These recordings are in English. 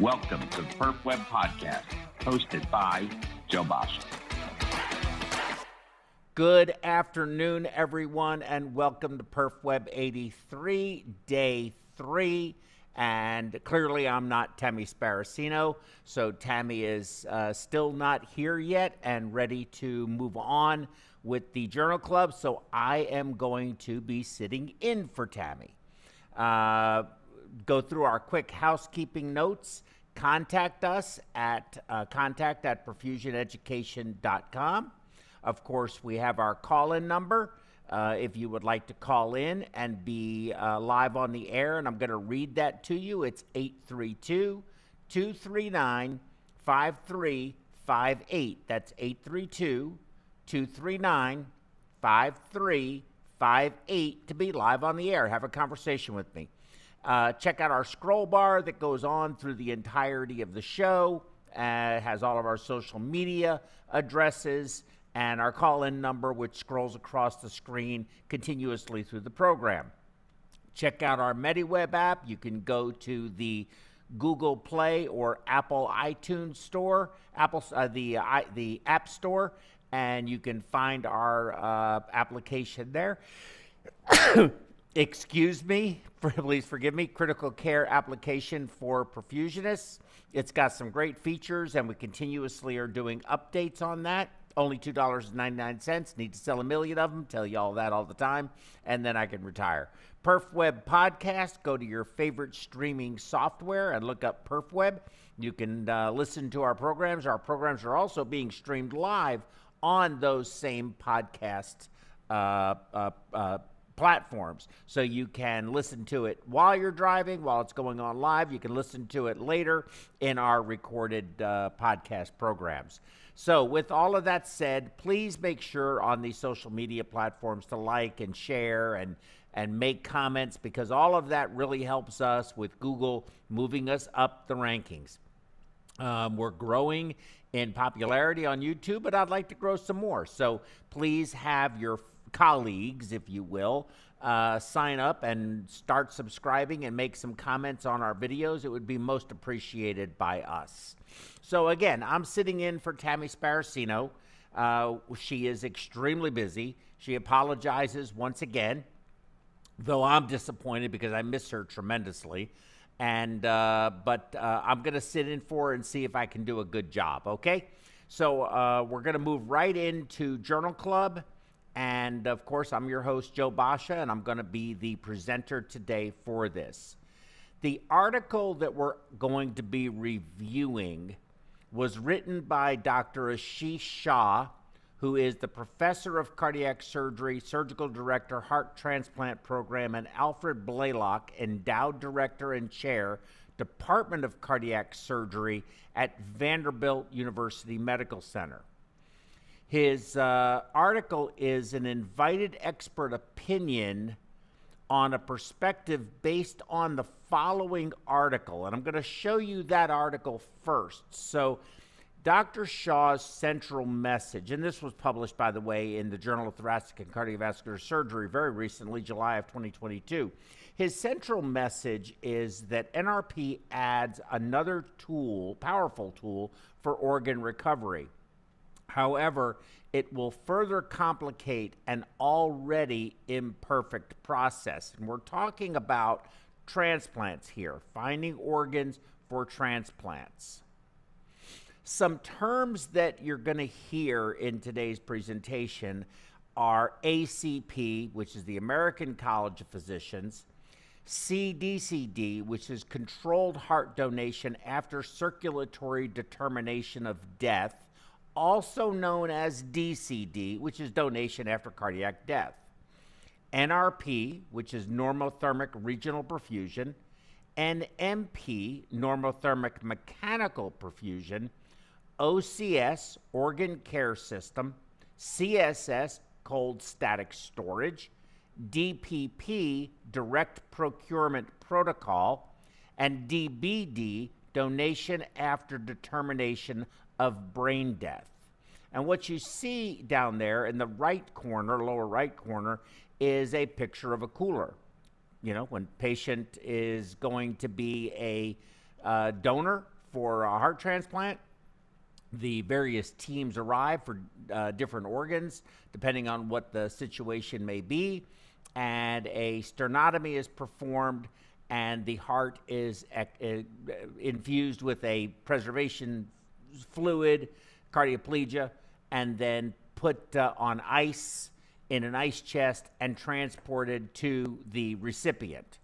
Welcome to the Perf Web Podcast, hosted by Joe Basha. Good afternoon, everyone, and welcome to Perf Web 83, day three. And clearly, I'm not Tammy Sparacino, so Tammy is uh, still not here yet and ready to move on with the Journal Club. So I am going to be sitting in for Tammy. Uh, go through our quick housekeeping notes. Contact us at uh, contact at perfusioneducation.com. Of course, we have our call in number. Uh, if you would like to call in and be uh, live on the air, and I'm going to read that to you, it's 832 239 5358. That's 832 239 5358 to be live on the air. Have a conversation with me. Uh, check out our scroll bar that goes on through the entirety of the show. Uh, has all of our social media addresses and our call in number, which scrolls across the screen continuously through the program. Check out our MediWeb app. You can go to the Google Play or Apple iTunes Store, Apple uh, the the App Store, and you can find our uh, application there. Excuse me, please forgive me. Critical care application for perfusionists. It's got some great features, and we continuously are doing updates on that. Only $2.99. Need to sell a million of them. Tell you all that all the time. And then I can retire. PerfWeb Podcast. Go to your favorite streaming software and look up PerfWeb. You can uh, listen to our programs. Our programs are also being streamed live on those same podcast uh, uh, uh platforms. So you can listen to it while you're driving, while it's going on live. You can listen to it later in our recorded uh, podcast programs. So, with all of that said, please make sure on these social media platforms to like and share and and make comments because all of that really helps us with Google moving us up the rankings. Um, we're growing in popularity on YouTube, but I'd like to grow some more. So please have your colleagues, if you will, uh, sign up and start subscribing and make some comments on our videos. It would be most appreciated by us. So, again, I'm sitting in for Tammy Sparacino. Uh, she is extremely busy. She apologizes once again, though I'm disappointed because I miss her tremendously. And uh, but uh, I'm going to sit in for her and see if I can do a good job. Okay, so uh, we're going to move right into Journal Club. And of course, I'm your host, Joe Basha, and I'm going to be the presenter today for this. The article that we're going to be reviewing was written by Dr. Ashish Shah, who is the professor of cardiac surgery, surgical director, heart transplant program, and Alfred Blalock, endowed director and chair, Department of Cardiac Surgery at Vanderbilt University Medical Center. His uh, article is an invited expert opinion on a perspective based on the following article. And I'm going to show you that article first. So, Dr. Shah's central message, and this was published, by the way, in the Journal of Thoracic and Cardiovascular Surgery very recently, July of 2022. His central message is that NRP adds another tool, powerful tool, for organ recovery. However, it will further complicate an already imperfect process. And we're talking about transplants here, finding organs for transplants. Some terms that you're going to hear in today's presentation are ACP, which is the American College of Physicians, CDCD, which is controlled heart donation after circulatory determination of death, also known as DCD, which is donation after cardiac death, NRP, which is normothermic regional perfusion, NMP, normothermic mechanical perfusion, OCS, organ care system, CSS, cold static storage, DPP, direct procurement protocol, and DBD, donation after determination of brain death. And what you see down there in the right corner, lower right corner, is a picture of a cooler. You know, when patient is going to be a uh, donor for a heart transplant. The various teams arrive for uh, different organs, depending on what the situation may be, and a sternotomy is performed, and the heart is uh, infused with a preservation fluid, cardioplegia, and then put uh, on ice in an ice chest and transported to the recipient.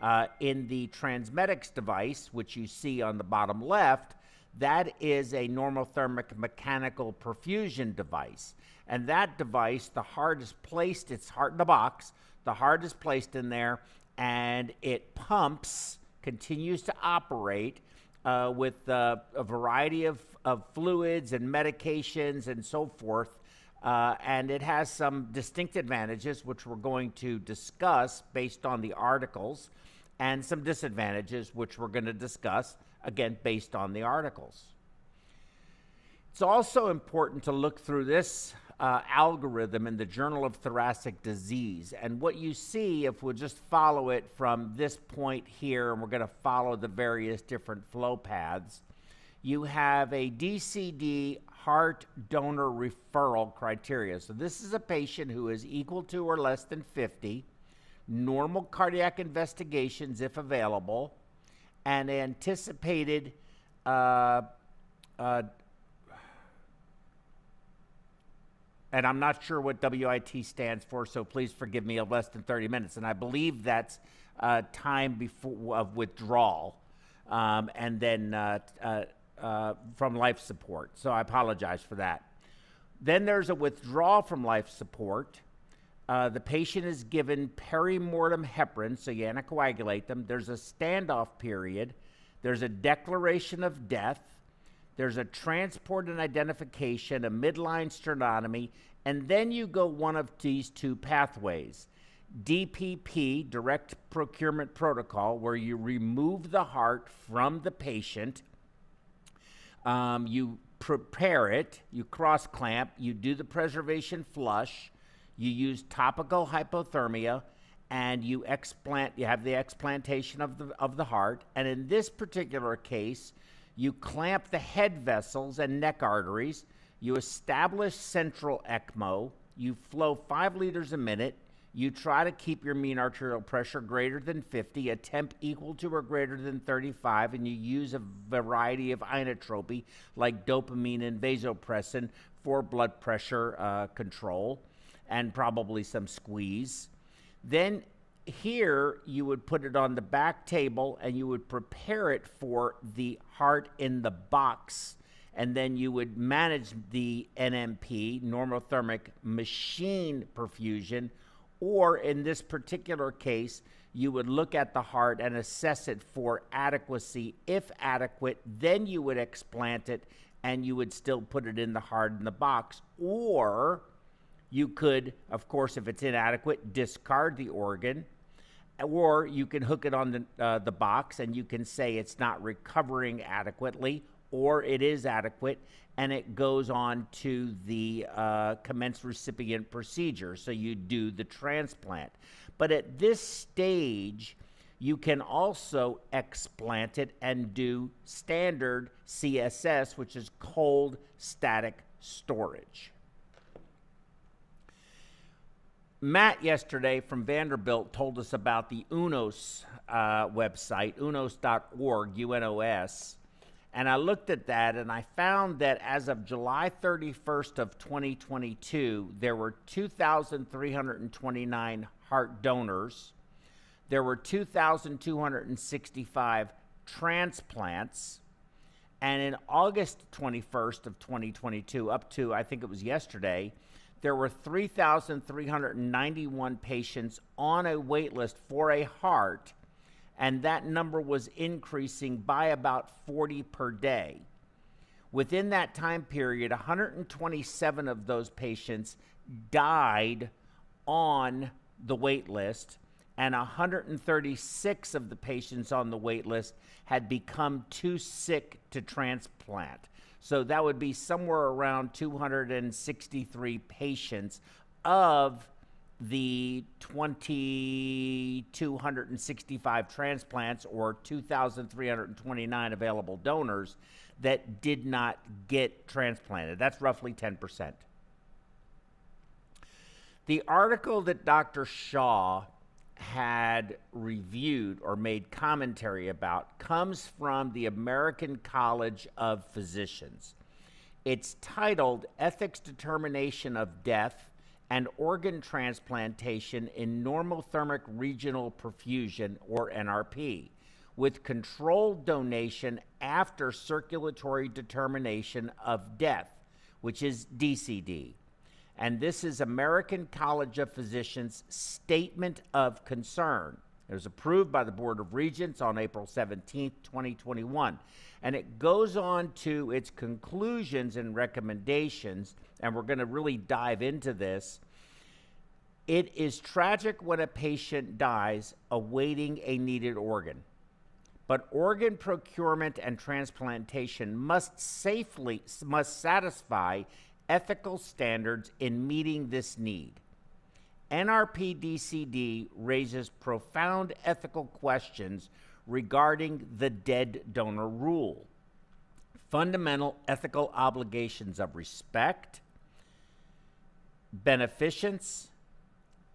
Uh, in the Transmedics device, which you see on the bottom left, that is a normothermic mechanical perfusion device. And that device, the heart is placed, it's heart in the box, the heart is placed in there, and it pumps, continues to operate uh, with uh, a variety of, of fluids and medications and so forth. Uh, and it has some distinct advantages, which we're going to discuss based on the articles and some disadvantages, which we're going to discuss, again, based on the articles. It's also important to look through this uh, algorithm in the Journal of Thoracic Disease. And what you see, if we'll just follow it from this point here, and we're going to follow the various different flow paths, you have a DCD heart donor referral criteria. So this is a patient who is equal to or less than 50 normal cardiac investigations if available, and anticipated uh, uh, and I'm not sure what WIT stands for, so please forgive me of less than 30 minutes. And I believe that's uh, time before of withdrawal, um, and then uh, uh, uh, from life support. So I apologize for that. Then there's a withdrawal from life support, uh, the patient is given perimortem heparin, so you anticoagulate them. There's a standoff period. There's a declaration of death. There's a transport and identification, a midline sternotomy, and then you go one of these two pathways. DPP, direct procurement protocol, where you remove the heart from the patient. Um, you prepare it, you cross clamp, you do the preservation flush you use topical hypothermia and you explant you have the explantation of the of the heart. And in this particular case you clamp the head vessels and neck arteries you establish central ECMO you flow 5 liters a minute you try to keep your mean arterial pressure greater than 50 a temp equal to or greater than 35 and you use a variety of inotropy like dopamine and vasopressin for blood pressure uh, control and probably some squeeze. Then here you would put it on the back table and you would prepare it for the heart in the box. And then you would manage the NMP, normothermic machine perfusion, or in this particular case, you would look at the heart and assess it for adequacy. If adequate, then you would explant it and you would still put it in the heart in the box. Or you could, of course, if it's inadequate, discard the organ, or you can hook it on the, uh, the box and you can say it's not recovering adequately or it is adequate and it goes on to the uh, commence recipient procedure. So you do the transplant. But at this stage, you can also explant it and do standard CSS, which is cold static storage. Matt yesterday from Vanderbilt told us about the UNOS uh, website, unos.org, UNOS. And I looked at that and I found that as of July 31st of 2022, there were 2,329 heart donors. There were 2,265 transplants. And in August 21st of 2022, up to I think it was yesterday, there were 3,391 patients on a wait list for a heart, and that number was increasing by about 40 per day. Within that time period, 127 of those patients died on the wait list, and 136 of the patients on the wait list had become too sick to transplant. So that would be somewhere around 263 patients of the 2,265 transplants or 2,329 available donors that did not get transplanted. That's roughly 10%. The article that Dr. Shah had reviewed or made commentary about comes from the American College of Physicians. It's titled Ethics Determination of Death and Organ Transplantation in Normothermic Regional Perfusion, or NRP, with controlled donation after circulatory determination of death, which is DCD and this is American College of Physicians' statement of concern. It was approved by the Board of Regents on April 17, 2021. And it goes on to its conclusions and recommendations, and we're going to really dive into this. It is tragic when a patient dies awaiting a needed organ. But organ procurement and transplantation must safely must satisfy ethical standards in meeting this need. NRP DCD raises profound ethical questions regarding the dead donor rule, fundamental ethical obligations of respect, beneficence,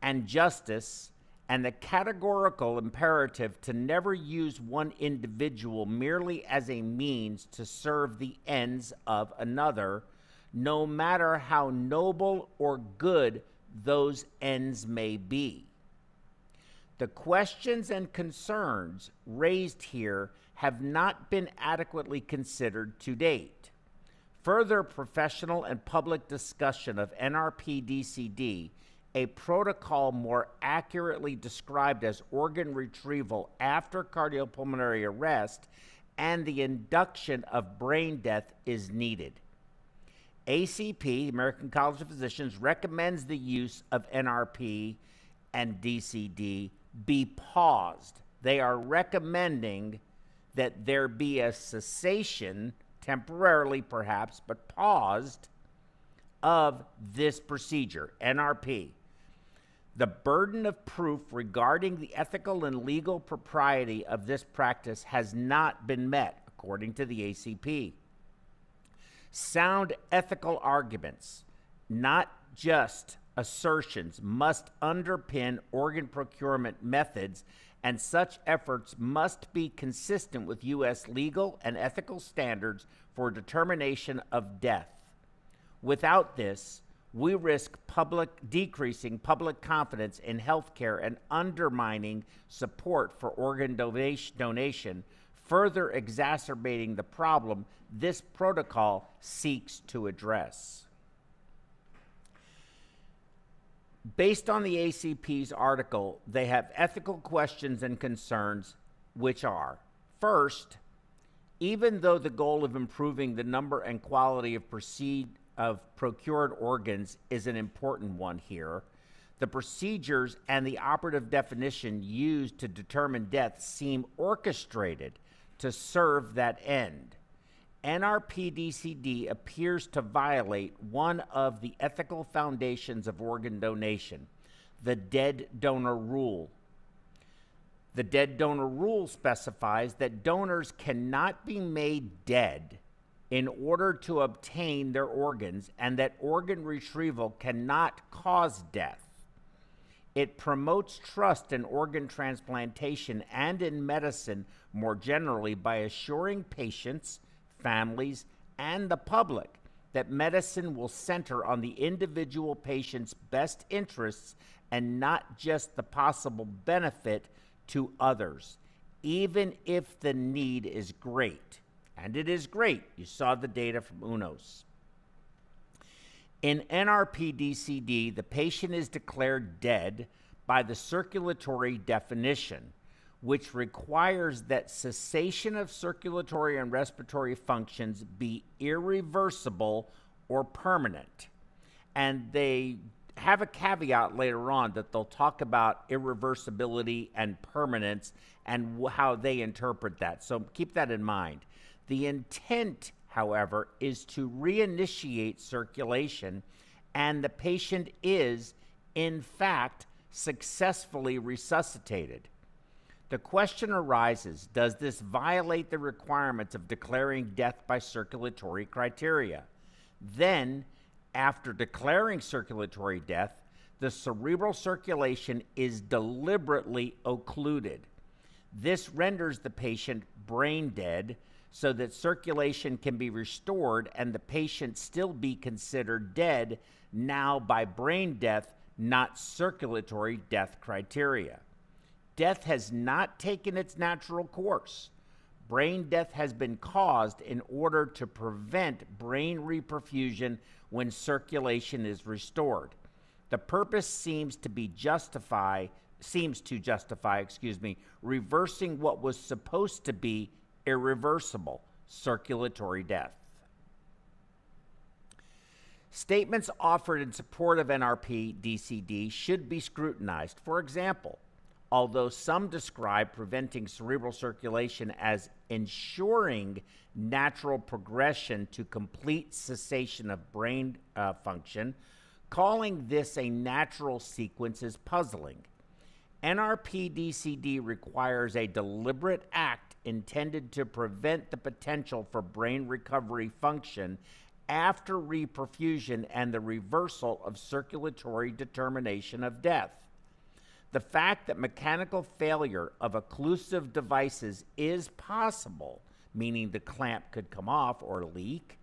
and justice, and the categorical imperative to never use one individual merely as a means to serve the ends of another no matter how noble or good those ends may be. The questions and concerns raised here have not been adequately considered to date. Further professional and public discussion of NRP DCD, a protocol more accurately described as organ retrieval after cardiopulmonary arrest, and the induction of brain death is needed. ACP, American College of Physicians, recommends the use of NRP and DCD be paused. They are recommending that there be a cessation, temporarily perhaps, but paused, of this procedure, NRP. The burden of proof regarding the ethical and legal propriety of this practice has not been met, according to the ACP. Sound ethical arguments, not just assertions, must underpin organ procurement methods, and such efforts must be consistent with U.S. legal and ethical standards for determination of death. Without this, we risk public decreasing public confidence in healthcare and undermining support for organ donation further exacerbating the problem this protocol seeks to address. Based on the ACP's article, they have ethical questions and concerns, which are first, even though the goal of improving the number and quality of, proceed, of procured organs is an important one here, the procedures and the operative definition used to determine death seem orchestrated to serve that end. NRPDCD appears to violate one of the ethical foundations of organ donation, the dead donor rule. The dead donor rule specifies that donors cannot be made dead in order to obtain their organs and that organ retrieval cannot cause death. It promotes trust in organ transplantation and in medicine more generally by assuring patients, families, and the public that medicine will center on the individual patient's best interests and not just the possible benefit to others, even if the need is great. And it is great. You saw the data from UNOS. In NRPDCD, the patient is declared dead by the circulatory definition, which requires that cessation of circulatory and respiratory functions be irreversible or permanent. And they have a caveat later on that they'll talk about irreversibility and permanence and how they interpret that. So keep that in mind. The intent however, is to reinitiate circulation, and the patient is in fact, successfully resuscitated. The question arises Does this violate the requirements of declaring death by circulatory criteria? Then, after declaring circulatory death, the cerebral circulation is deliberately occluded. This renders the patient brain dead so that circulation can be restored and the patient still be considered dead now by brain death, not circulatory death criteria. Death has not taken its natural course. Brain death has been caused in order to prevent brain reperfusion when circulation is restored. The purpose seems to be justify seems to justify, excuse me, reversing what was supposed to be irreversible circulatory death. Statements offered in support of NRP DCD should be scrutinized. For example, although some describe preventing cerebral circulation as ensuring natural progression to complete cessation of brain uh, function, calling this a natural sequence is puzzling. NRP DCD requires a deliberate act intended to prevent the potential for brain recovery function after reperfusion and the reversal of circulatory determination of death. The fact that mechanical failure of occlusive devices is possible, meaning the clamp could come off or leak,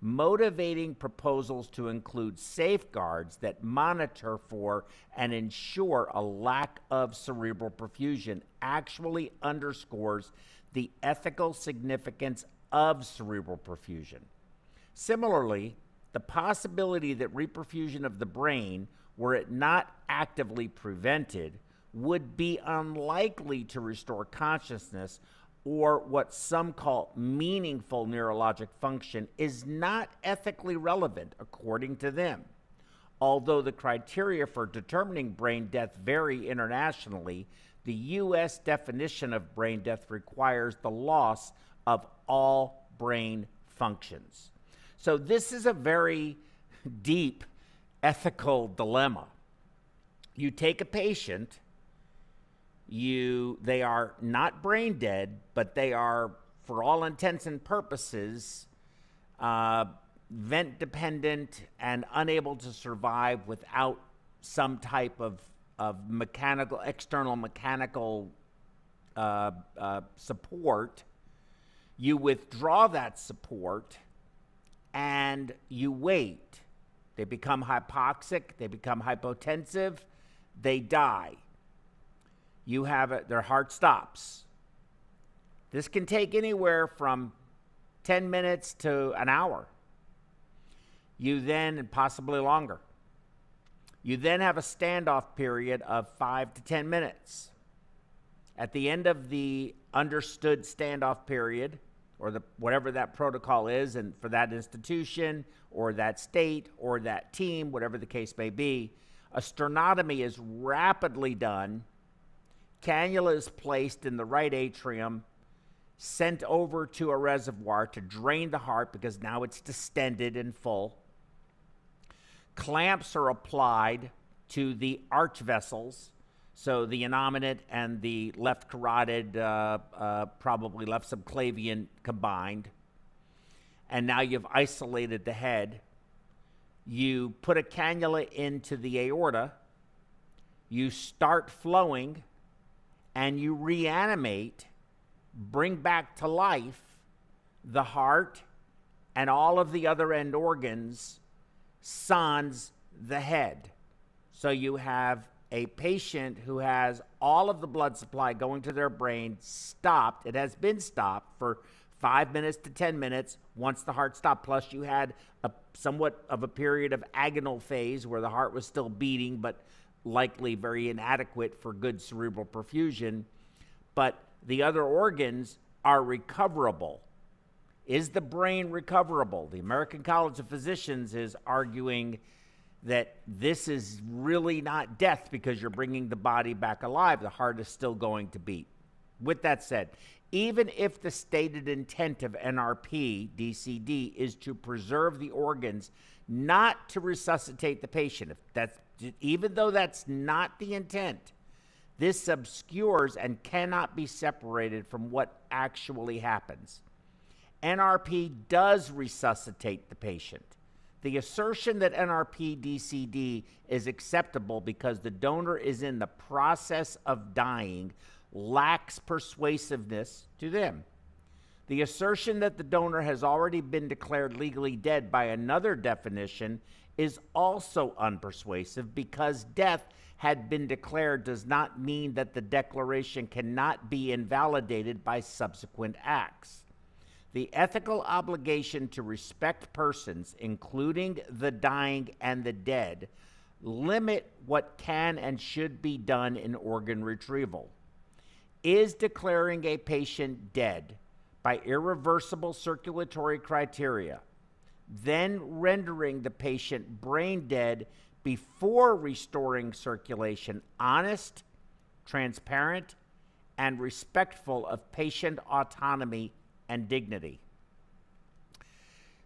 motivating proposals to include safeguards that monitor for and ensure a lack of cerebral perfusion actually underscores the ethical significance of cerebral perfusion. Similarly, the possibility that reperfusion of the brain, were it not actively prevented, would be unlikely to restore consciousness or what some call meaningful neurologic function is not ethically relevant according to them. Although the criteria for determining brain death vary internationally, the U.S. definition of brain death requires the loss of all brain functions. So, this is a very deep ethical dilemma. You take a patient you they are not brain dead, but they are, for all intents and purposes, uh, vent dependent and unable to survive without some type of of mechanical external mechanical uh, uh, support. You withdraw that support and you wait. They become hypoxic, they become hypotensive, they die you have it, their heart stops. This can take anywhere from 10 minutes to an hour. You then, and possibly longer, you then have a standoff period of five to 10 minutes. At the end of the understood standoff period, or the, whatever that protocol is, and for that institution, or that state, or that team, whatever the case may be, a sternotomy is rapidly done Cannula is placed in the right atrium, sent over to a reservoir to drain the heart because now it's distended and full. Clamps are applied to the arch vessels, so the innominate and the left carotid, uh, uh, probably left subclavian combined. And now you've isolated the head. You put a cannula into the aorta. You start flowing and you reanimate, bring back to life the heart and all of the other end organs, sans the head. So you have a patient who has all of the blood supply going to their brain stopped. It has been stopped for five minutes to 10 minutes once the heart stopped. Plus, you had a somewhat of a period of agonal phase where the heart was still beating, but likely very inadequate for good cerebral perfusion, but the other organs are recoverable. Is the brain recoverable? The American College of Physicians is arguing that this is really not death because you're bringing the body back alive. The heart is still going to beat. With that said, even if the stated intent of NRP DCD is to preserve the organs, not to resuscitate the patient, if that's even though that's not the intent, this obscures and cannot be separated from what actually happens. NRP does resuscitate the patient. The assertion that NRP DCD is acceptable because the donor is in the process of dying lacks persuasiveness to them. The assertion that the donor has already been declared legally dead by another definition is also unpersuasive because death had been declared does not mean that the declaration cannot be invalidated by subsequent acts. The ethical obligation to respect persons, including the dying and the dead, limit what can and should be done in organ retrieval. Is declaring a patient dead by irreversible circulatory criteria, then rendering the patient brain dead before restoring circulation honest, transparent, and respectful of patient autonomy and dignity.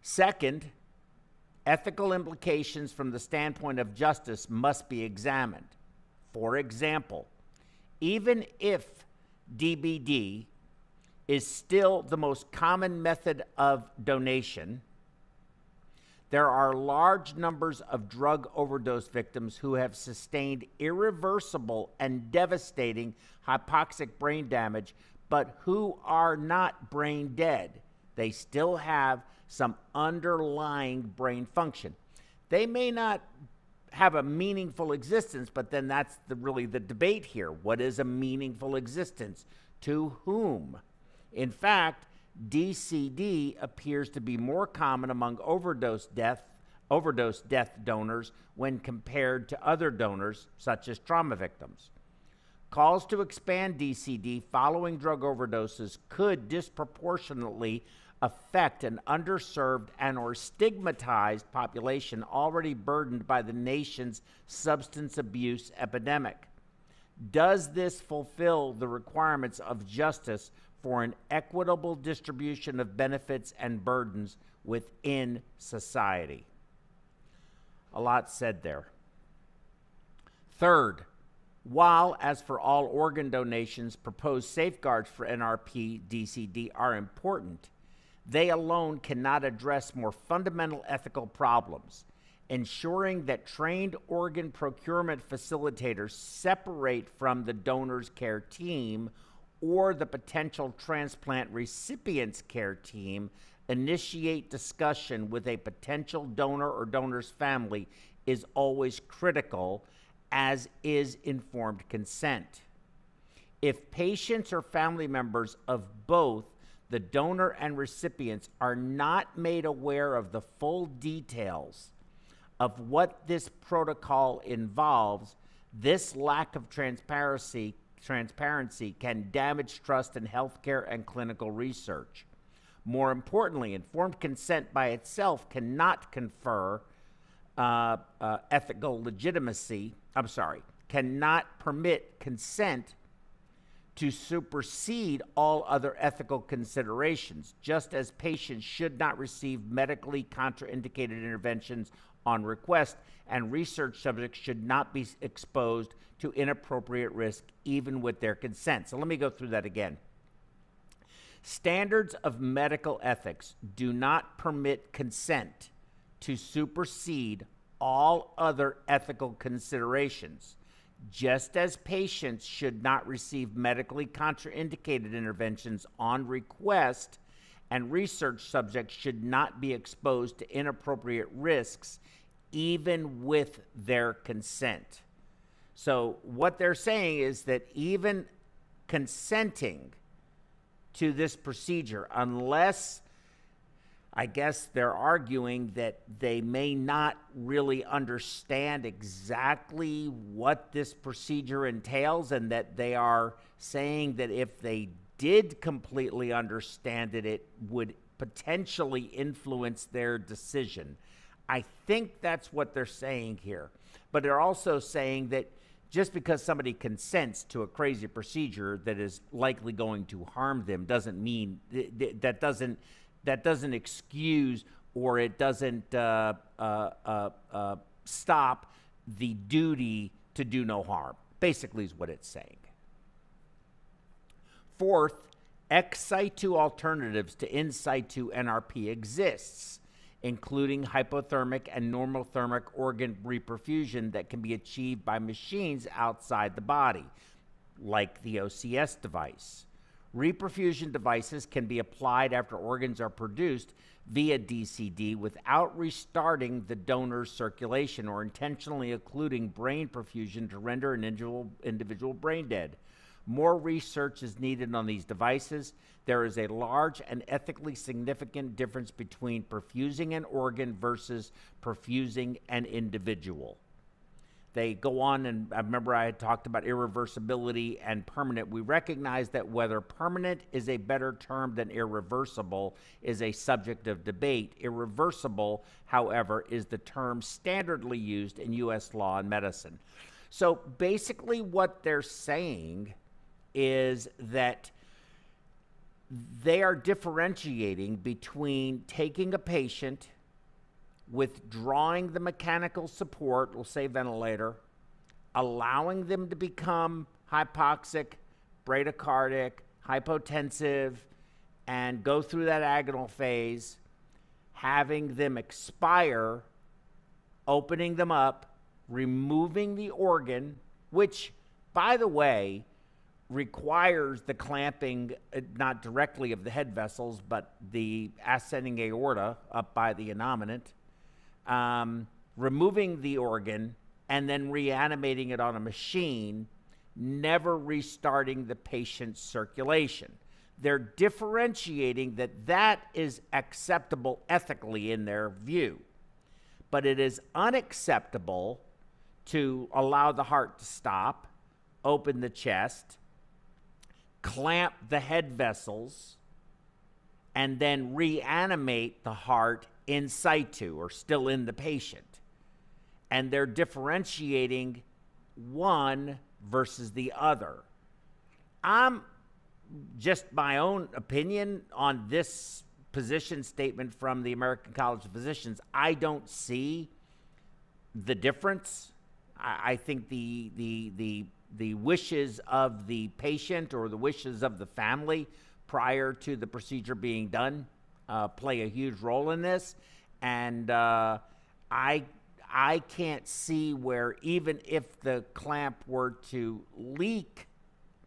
Second, ethical implications from the standpoint of justice must be examined. For example, even if DBD is still the most common method of donation, there are large numbers of drug overdose victims who have sustained irreversible and devastating hypoxic brain damage, but who are not brain dead. They still have some underlying brain function. They may not have a meaningful existence, but then that's the, really the debate here. What is a meaningful existence? To whom? In fact, DCD appears to be more common among overdose death overdose death donors when compared to other donors such as trauma victims. Calls to expand DCD following drug overdoses could disproportionately affect an underserved and or stigmatized population already burdened by the nation's substance abuse epidemic. Does this fulfill the requirements of justice for an equitable distribution of benefits and burdens within society. A lot said there. Third, while, as for all organ donations, proposed safeguards for NRP DCD are important, they alone cannot address more fundamental ethical problems. Ensuring that trained organ procurement facilitators separate from the donor's care team or the potential transplant recipient's care team initiate discussion with a potential donor or donor's family is always critical, as is informed consent. If patients or family members of both the donor and recipients are not made aware of the full details of what this protocol involves, this lack of transparency transparency can damage trust in healthcare and clinical research. More importantly, informed consent by itself cannot confer uh, uh, ethical legitimacy. I'm sorry, cannot permit consent to supersede all other ethical considerations, just as patients should not receive medically contraindicated interventions on request, and research subjects should not be exposed to inappropriate risk even with their consent. So let me go through that again. Standards of medical ethics do not permit consent to supersede all other ethical considerations, just as patients should not receive medically contraindicated interventions on request, and research subjects should not be exposed to inappropriate risks even with their consent. So, what they're saying is that even consenting to this procedure, unless I guess they're arguing that they may not really understand exactly what this procedure entails, and that they are saying that if they did completely understand it, it would potentially influence their decision. I think that's what they're saying here. But they're also saying that just because somebody consents to a crazy procedure that is likely going to harm them doesn't mean that doesn't that doesn't excuse or it doesn't uh, uh, uh, uh, stop the duty to do no harm. Basically, is what it's saying. Fourth, ex situ alternatives to in situ NRP exists, including hypothermic and normothermic organ reperfusion that can be achieved by machines outside the body, like the OCS device. Reperfusion devices can be applied after organs are produced via DCD without restarting the donor's circulation or intentionally occluding brain perfusion to render an individual, brain dead. More research is needed on these devices. There is a large and ethically significant difference between perfusing an organ versus perfusing an individual. They go on, and I remember I had talked about irreversibility and permanent. We recognize that whether permanent is a better term than irreversible is a subject of debate. Irreversible, however, is the term standardly used in U.S. law and medicine. So basically, what they're saying is that they are differentiating between taking a patient withdrawing the mechanical support, we'll say ventilator, allowing them to become hypoxic, bradycardic, hypotensive, and go through that agonal phase, having them expire, opening them up, removing the organ, which, by the way, requires the clamping uh, not directly of the head vessels, but the ascending aorta up by the innominate um, removing the organ and then reanimating it on a machine, never restarting the patient's circulation. They're differentiating that that is acceptable ethically in their view, but it is unacceptable to allow the heart to stop, open the chest, clamp the head vessels, and then reanimate the heart in situ or still in the patient. And they're differentiating one versus the other. I'm just my own opinion on this position statement from the American College of Physicians. I don't see the difference. I, I think the the the the wishes of the patient or the wishes of the family prior to the procedure being done uh, play a huge role in this, and uh, I I can't see where even if the clamp were to leak,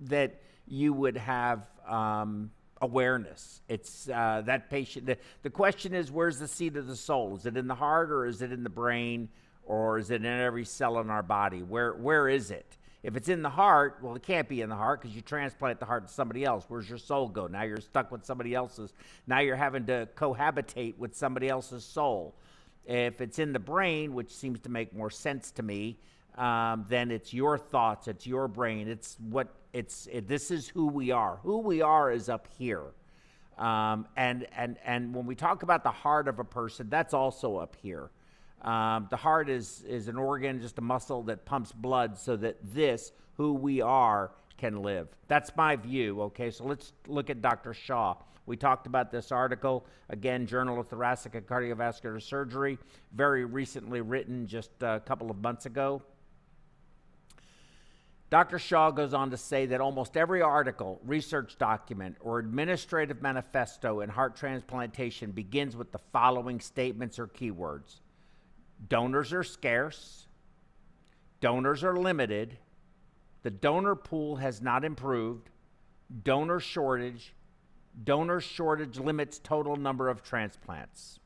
that you would have um, awareness. It's uh, that patient. The, the question is, where's the seat of the soul? Is it in the heart, or is it in the brain, or is it in every cell in our body? Where where is it? If it's in the heart, well, it can't be in the heart because you transplant the heart to somebody else. Where's your soul go? Now you're stuck with somebody else's. Now you're having to cohabitate with somebody else's soul. If it's in the brain, which seems to make more sense to me, um, then it's your thoughts, it's your brain, it's what it's. It, this is who we are. Who we are is up here. Um, and and and when we talk about the heart of a person, that's also up here. Um, the heart is, is an organ, just a muscle that pumps blood so that this, who we are, can live. That's my view, okay? So let's look at Dr. Shah. We talked about this article, again, Journal of Thoracic and Cardiovascular Surgery, very recently written just a couple of months ago. Dr. Shah goes on to say that almost every article, research document, or administrative manifesto in heart transplantation begins with the following statements or keywords donors are scarce, donors are limited, the donor pool has not improved, donor shortage, donor shortage limits total number of transplants.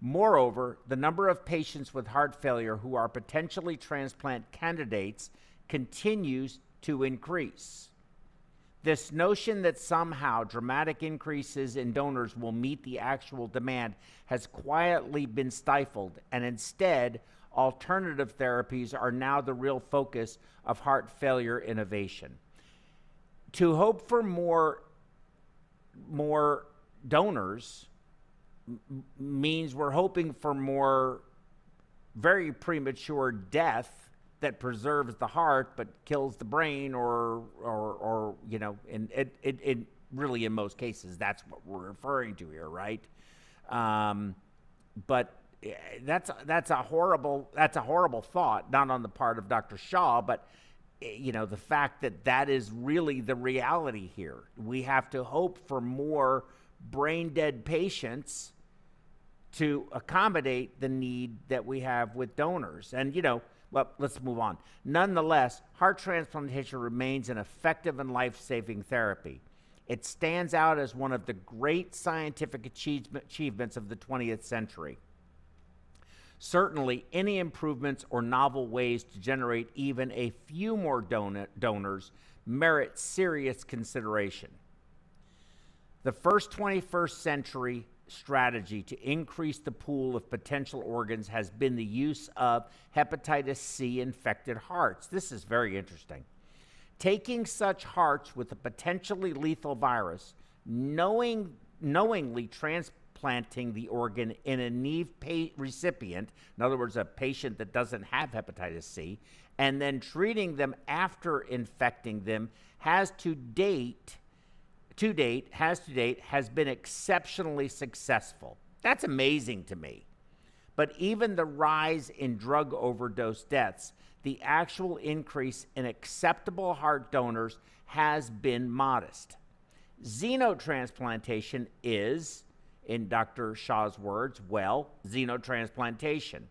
Moreover, the number of patients with heart failure who are potentially transplant candidates continues to increase. This notion that somehow dramatic increases in donors will meet the actual demand has quietly been stifled, and instead, alternative therapies are now the real focus of heart failure innovation. To hope for more, more donors m- means we're hoping for more very premature death that preserves the heart but kills the brain or or or you know and it it, it really in most cases that's what we're referring to here right um, but eh, that's that's a horrible that's a horrible thought, not on the part of Dr. Shah, but eh, you know the fact that that is really the reality here. We have to hope for more brain dead patients to accommodate the need that we have with donors. And, you know, well, let's move on. Nonetheless, heart transplantation remains an effective and life saving therapy. It stands out as one of the great scientific achievements of the 20th century. Certainly, any improvements or novel ways to generate even a few more don- donors merit serious consideration. The first 21st century strategy to increase the pool of potential organs has been the use of hepatitis C infected hearts. This is very interesting. Taking such hearts with a potentially lethal virus, knowing, knowingly transplanting the organ in a naive pa- recipient, in other words, a patient that doesn't have hepatitis C, and then treating them after infecting them has to date to date, has to date, has been exceptionally successful. That's amazing to me. But even the rise in drug overdose deaths, the actual increase in acceptable heart donors has been modest. Xenotransplantation is, in Dr. Shah's words, well, xenotransplantation.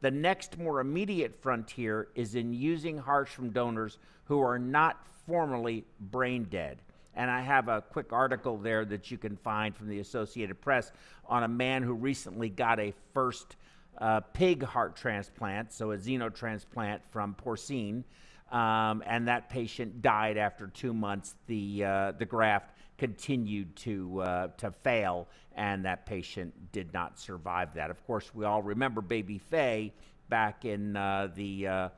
The next more immediate frontier is in using hearts from donors who are not formally brain dead. And I have a quick article there that you can find from the Associated Press on a man who recently got a first uh, pig heart transplant, so a xenotransplant from porcine. Um, and that patient died after two months. The, uh, the graft continued to, uh, to fail, and that patient did not survive that. Of course, we all remember Baby Fae back in uh, the uh,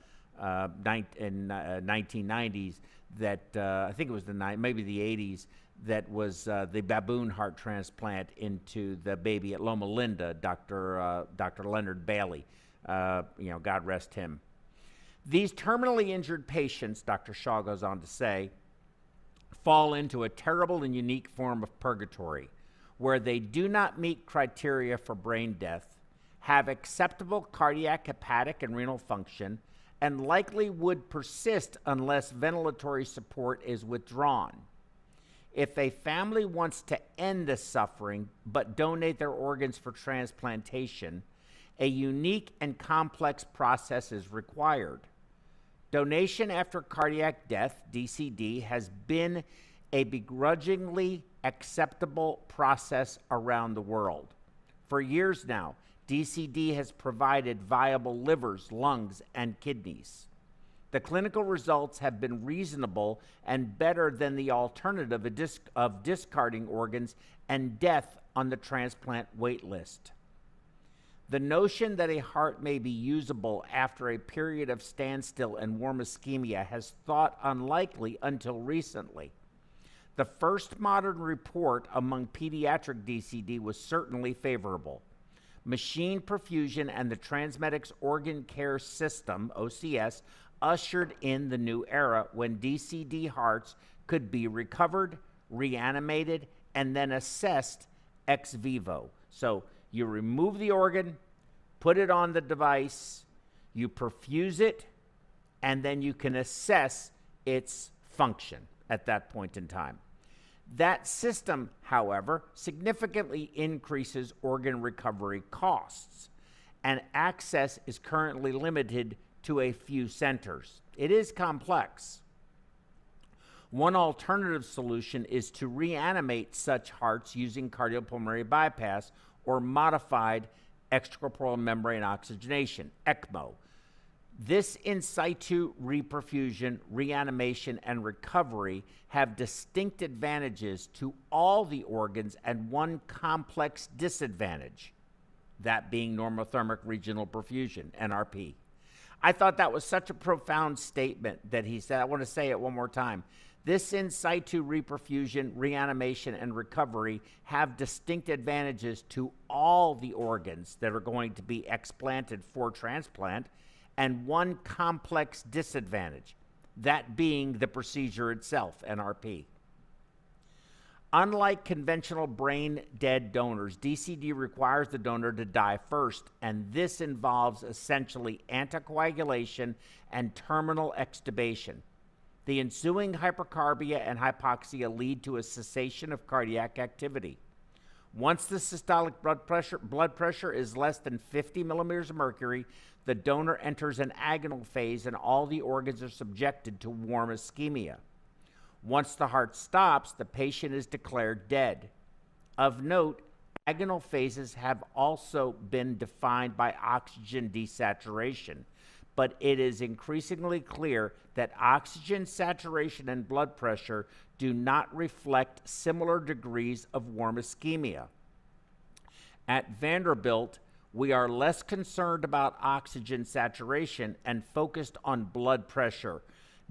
uh, in 1990s that uh, I think it was the ni- maybe the 80s that was uh, the baboon heart transplant into the baby at Loma Linda, Dr. Uh, Dr. Leonard Bailey. Uh, you know, God rest him. These terminally injured patients, Dr. Shah goes on to say, fall into a terrible and unique form of purgatory where they do not meet criteria for brain death, have acceptable cardiac, hepatic, and renal function, and likely would persist unless ventilatory support is withdrawn. If a family wants to end the suffering but donate their organs for transplantation, a unique and complex process is required. Donation after cardiac death, DCD, has been a begrudgingly acceptable process around the world. For years now, DCD has provided viable livers, lungs, and kidneys. The clinical results have been reasonable and better than the alternative of, disc- of discarding organs and death on the transplant wait list. The notion that a heart may be usable after a period of standstill and warm ischemia has thought unlikely until recently. The first modern report among pediatric DCD was certainly favorable machine perfusion and the Transmedics Organ Care System, OCS, ushered in the new era when DCD hearts could be recovered, reanimated, and then assessed ex vivo. So you remove the organ, put it on the device, you perfuse it, and then you can assess its function at that point in time. That system, however, significantly increases organ recovery costs, and access is currently limited to a few centers. It is complex. One alternative solution is to reanimate such hearts using cardiopulmonary bypass or modified extracorporeal membrane oxygenation, ECMO, this in situ reperfusion, reanimation, and recovery have distinct advantages to all the organs and one complex disadvantage that being normothermic regional perfusion, NRP. I thought that was such a profound statement that he said. I want to say it one more time. This in situ reperfusion, reanimation, and recovery have distinct advantages to all the organs that are going to be explanted for transplant and one complex disadvantage, that being the procedure itself, NRP. Unlike conventional brain dead donors, DCD requires the donor to die first, and this involves essentially anticoagulation and terminal extubation. The ensuing hypercarbia and hypoxia lead to a cessation of cardiac activity. Once the systolic blood pressure, blood pressure is less than 50 millimeters of mercury, the donor enters an agonal phase and all the organs are subjected to warm ischemia. Once the heart stops, the patient is declared dead. Of note, agonal phases have also been defined by oxygen desaturation, but it is increasingly clear that oxygen saturation and blood pressure do not reflect similar degrees of warm ischemia. At Vanderbilt, we are less concerned about oxygen saturation and focused on blood pressure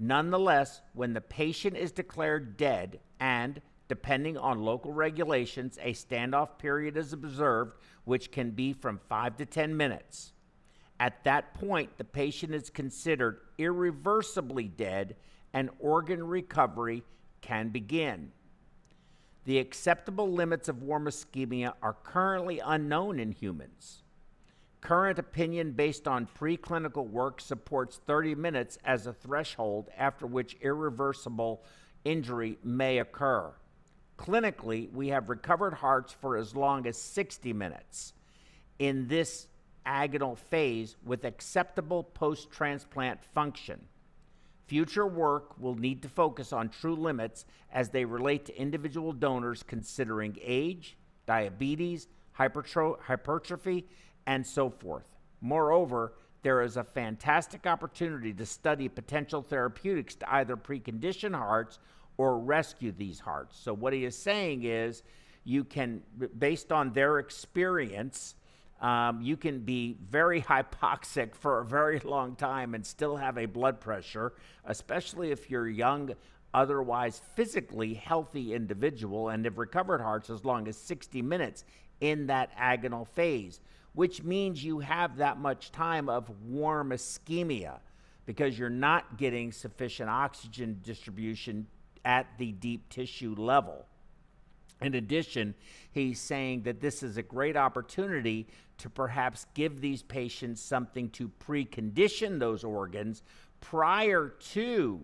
Nonetheless, when the patient is declared dead and, depending on local regulations, a standoff period is observed, which can be from 5 to 10 minutes. At that point, the patient is considered irreversibly dead and organ recovery can begin. The acceptable limits of warm ischemia are currently unknown in humans. Current opinion based on preclinical work supports 30 minutes as a threshold after which irreversible injury may occur. Clinically, we have recovered hearts for as long as 60 minutes in this agonal phase with acceptable post transplant function. Future work will need to focus on true limits as they relate to individual donors considering age, diabetes, hypertrophy, and so forth. Moreover, there is a fantastic opportunity to study potential therapeutics to either precondition hearts or rescue these hearts. So, what he is saying is, you can, based on their experience, um, you can be very hypoxic for a very long time and still have a blood pressure, especially if you're young, otherwise physically healthy individual and have recovered hearts as long as 60 minutes in that agonal phase which means you have that much time of warm ischemia because you're not getting sufficient oxygen distribution at the deep tissue level. In addition, he's saying that this is a great opportunity to perhaps give these patients something to precondition those organs prior to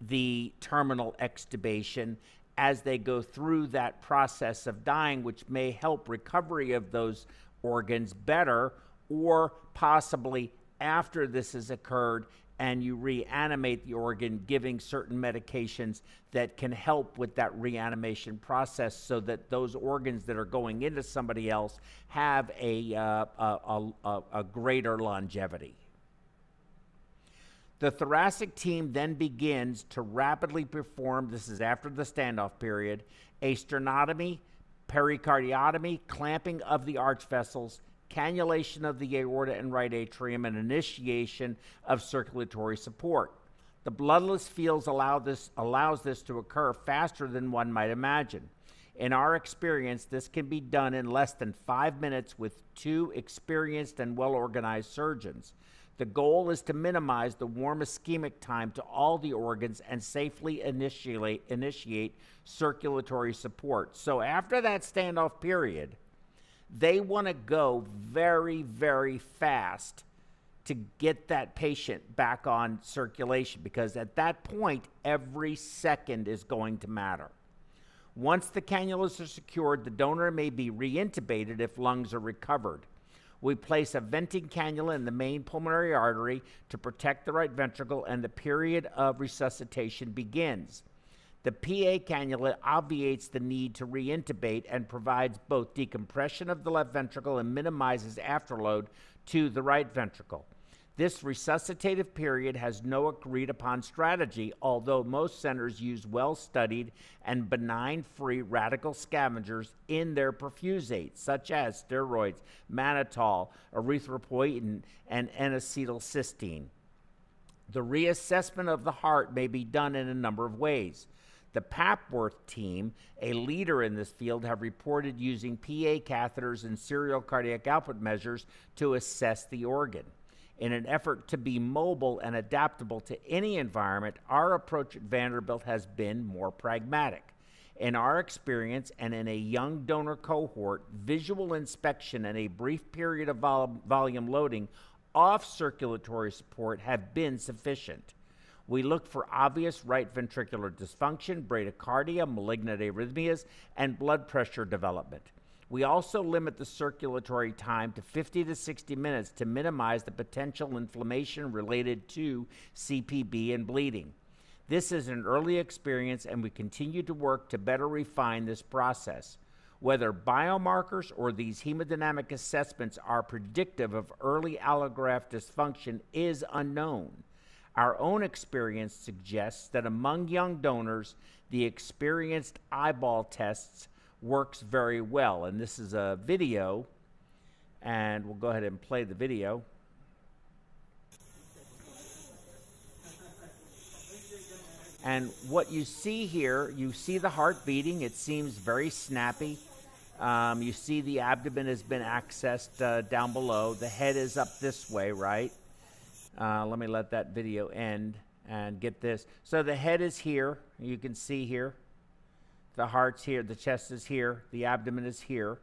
the terminal extubation as they go through that process of dying, which may help recovery of those organs better, or possibly after this has occurred and you reanimate the organ, giving certain medications that can help with that reanimation process so that those organs that are going into somebody else have a, uh, a, a, a greater longevity. The thoracic team then begins to rapidly perform, this is after the standoff period, a sternotomy pericardiotomy, clamping of the arch vessels, cannulation of the aorta and right atrium, and initiation of circulatory support. The bloodless fields allow this, allows this to occur faster than one might imagine. In our experience, this can be done in less than five minutes with two experienced and well organized surgeons. The goal is to minimize the warm ischemic time to all the organs and safely initiate, initiate circulatory support. So after that standoff period, they want to go very, very fast to get that patient back on circulation because at that point, every second is going to matter. Once the cannulas are secured, the donor may be reintubated if lungs are recovered. We place a venting cannula in the main pulmonary artery to protect the right ventricle, and the period of resuscitation begins. The PA cannula obviates the need to reintubate and provides both decompression of the left ventricle and minimizes afterload to the right ventricle. This resuscitative period has no agreed upon strategy, although most centers use well studied and benign free radical scavengers in their perfusates, such as steroids, mannitol, erythropoietin, and N acetylcysteine. The reassessment of the heart may be done in a number of ways. The Papworth team, a leader in this field, have reported using PA catheters and serial cardiac output measures to assess the organ. In an effort to be mobile and adaptable to any environment, our approach at Vanderbilt has been more pragmatic. In our experience and in a young donor cohort, visual inspection and a brief period of vol- volume loading off circulatory support have been sufficient. We look for obvious right ventricular dysfunction, bradycardia, malignant arrhythmias, and blood pressure development. We also limit the circulatory time to 50 to 60 minutes to minimize the potential inflammation related to CPB and bleeding. This is an early experience, and we continue to work to better refine this process. Whether biomarkers or these hemodynamic assessments are predictive of early allograft dysfunction is unknown. Our own experience suggests that among young donors, the experienced eyeball tests works very well. And this is a video, and we'll go ahead and play the video. And what you see here, you see the heart beating. It seems very snappy. Um, you see the abdomen has been accessed uh, down below. The head is up this way, right? Uh, let me let that video end and get this. So the head is here. You can see here. The heart's here. The chest is here. The abdomen is here.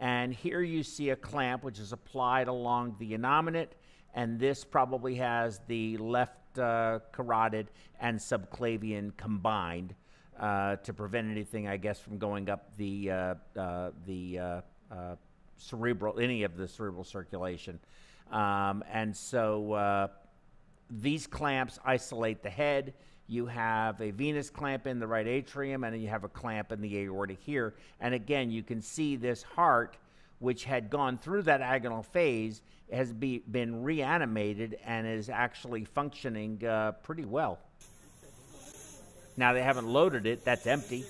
And here you see a clamp which is applied along the innominate. And this probably has the left uh, carotid and subclavian combined uh, to prevent anything, I guess, from going up the uh, uh the uh, uh, cerebral, any of the cerebral circulation. Um, and so these clamps isolate the head. You have a venous clamp in the right atrium, and you have a clamp in the aorta here. And again, you can see this heart which had gone through that agonal phase, has be, been reanimated and is actually functioning uh, pretty well. Now they haven't loaded it; that's empty.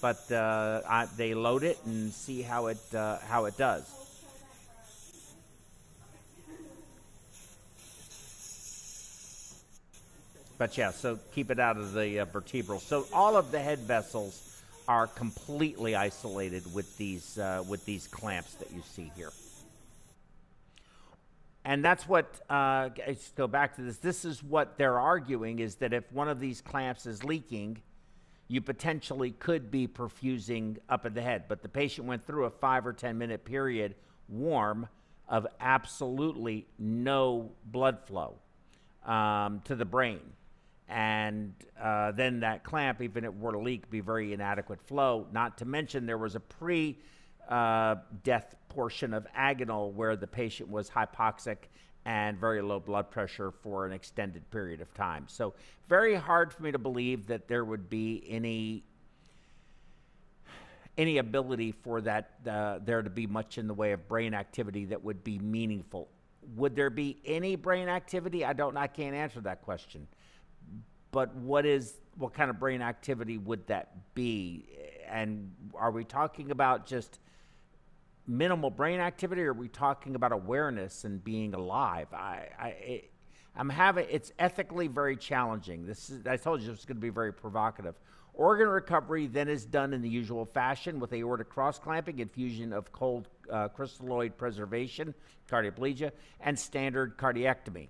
But uh, I, they load it and see how it uh, how it does. But yeah, so keep it out of the uh, vertebral. So all of the head vessels are completely isolated with these uh, with these clamps that you see here. And that's what uh, let's go back to this. This is what they're arguing is that if one of these clamps is leaking, you potentially could be perfusing up at the head. But the patient went through a five or ten minute period warm of absolutely no blood flow um, to the brain and uh, then that clamp, even if it were to leak, be very inadequate flow. Not to mention there was a pre uh, death portion of agonal where the patient was hypoxic and very low blood pressure for an extended period of time. So, very hard for me to believe that there would be any any ability for that uh, there to be much in the way of brain activity that would be meaningful. Would there be any brain activity? I don't. I can't answer that question but what is what kind of brain activity would that be? And are we talking about just minimal brain activity, or are we talking about awareness and being alive? I, I it, I'm having it's ethically very challenging. This is I told you it's going to be very provocative. Organ recovery then is done in the usual fashion with aortic cross clamping, infusion of cold uh, crystalloid preservation, cardioplegia, and standard cardiectomy.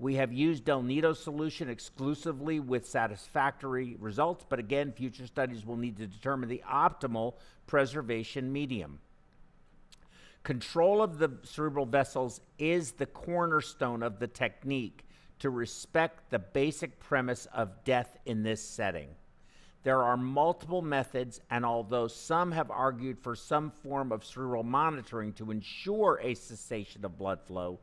We have used Del Nido solution exclusively with satisfactory results, but again, future studies will need to determine the optimal preservation medium. Control of the cerebral vessels is the cornerstone of the technique to respect the basic premise of death in this setting. There are multiple methods, and although some have argued for some form of cerebral monitoring to ensure a cessation of blood flow,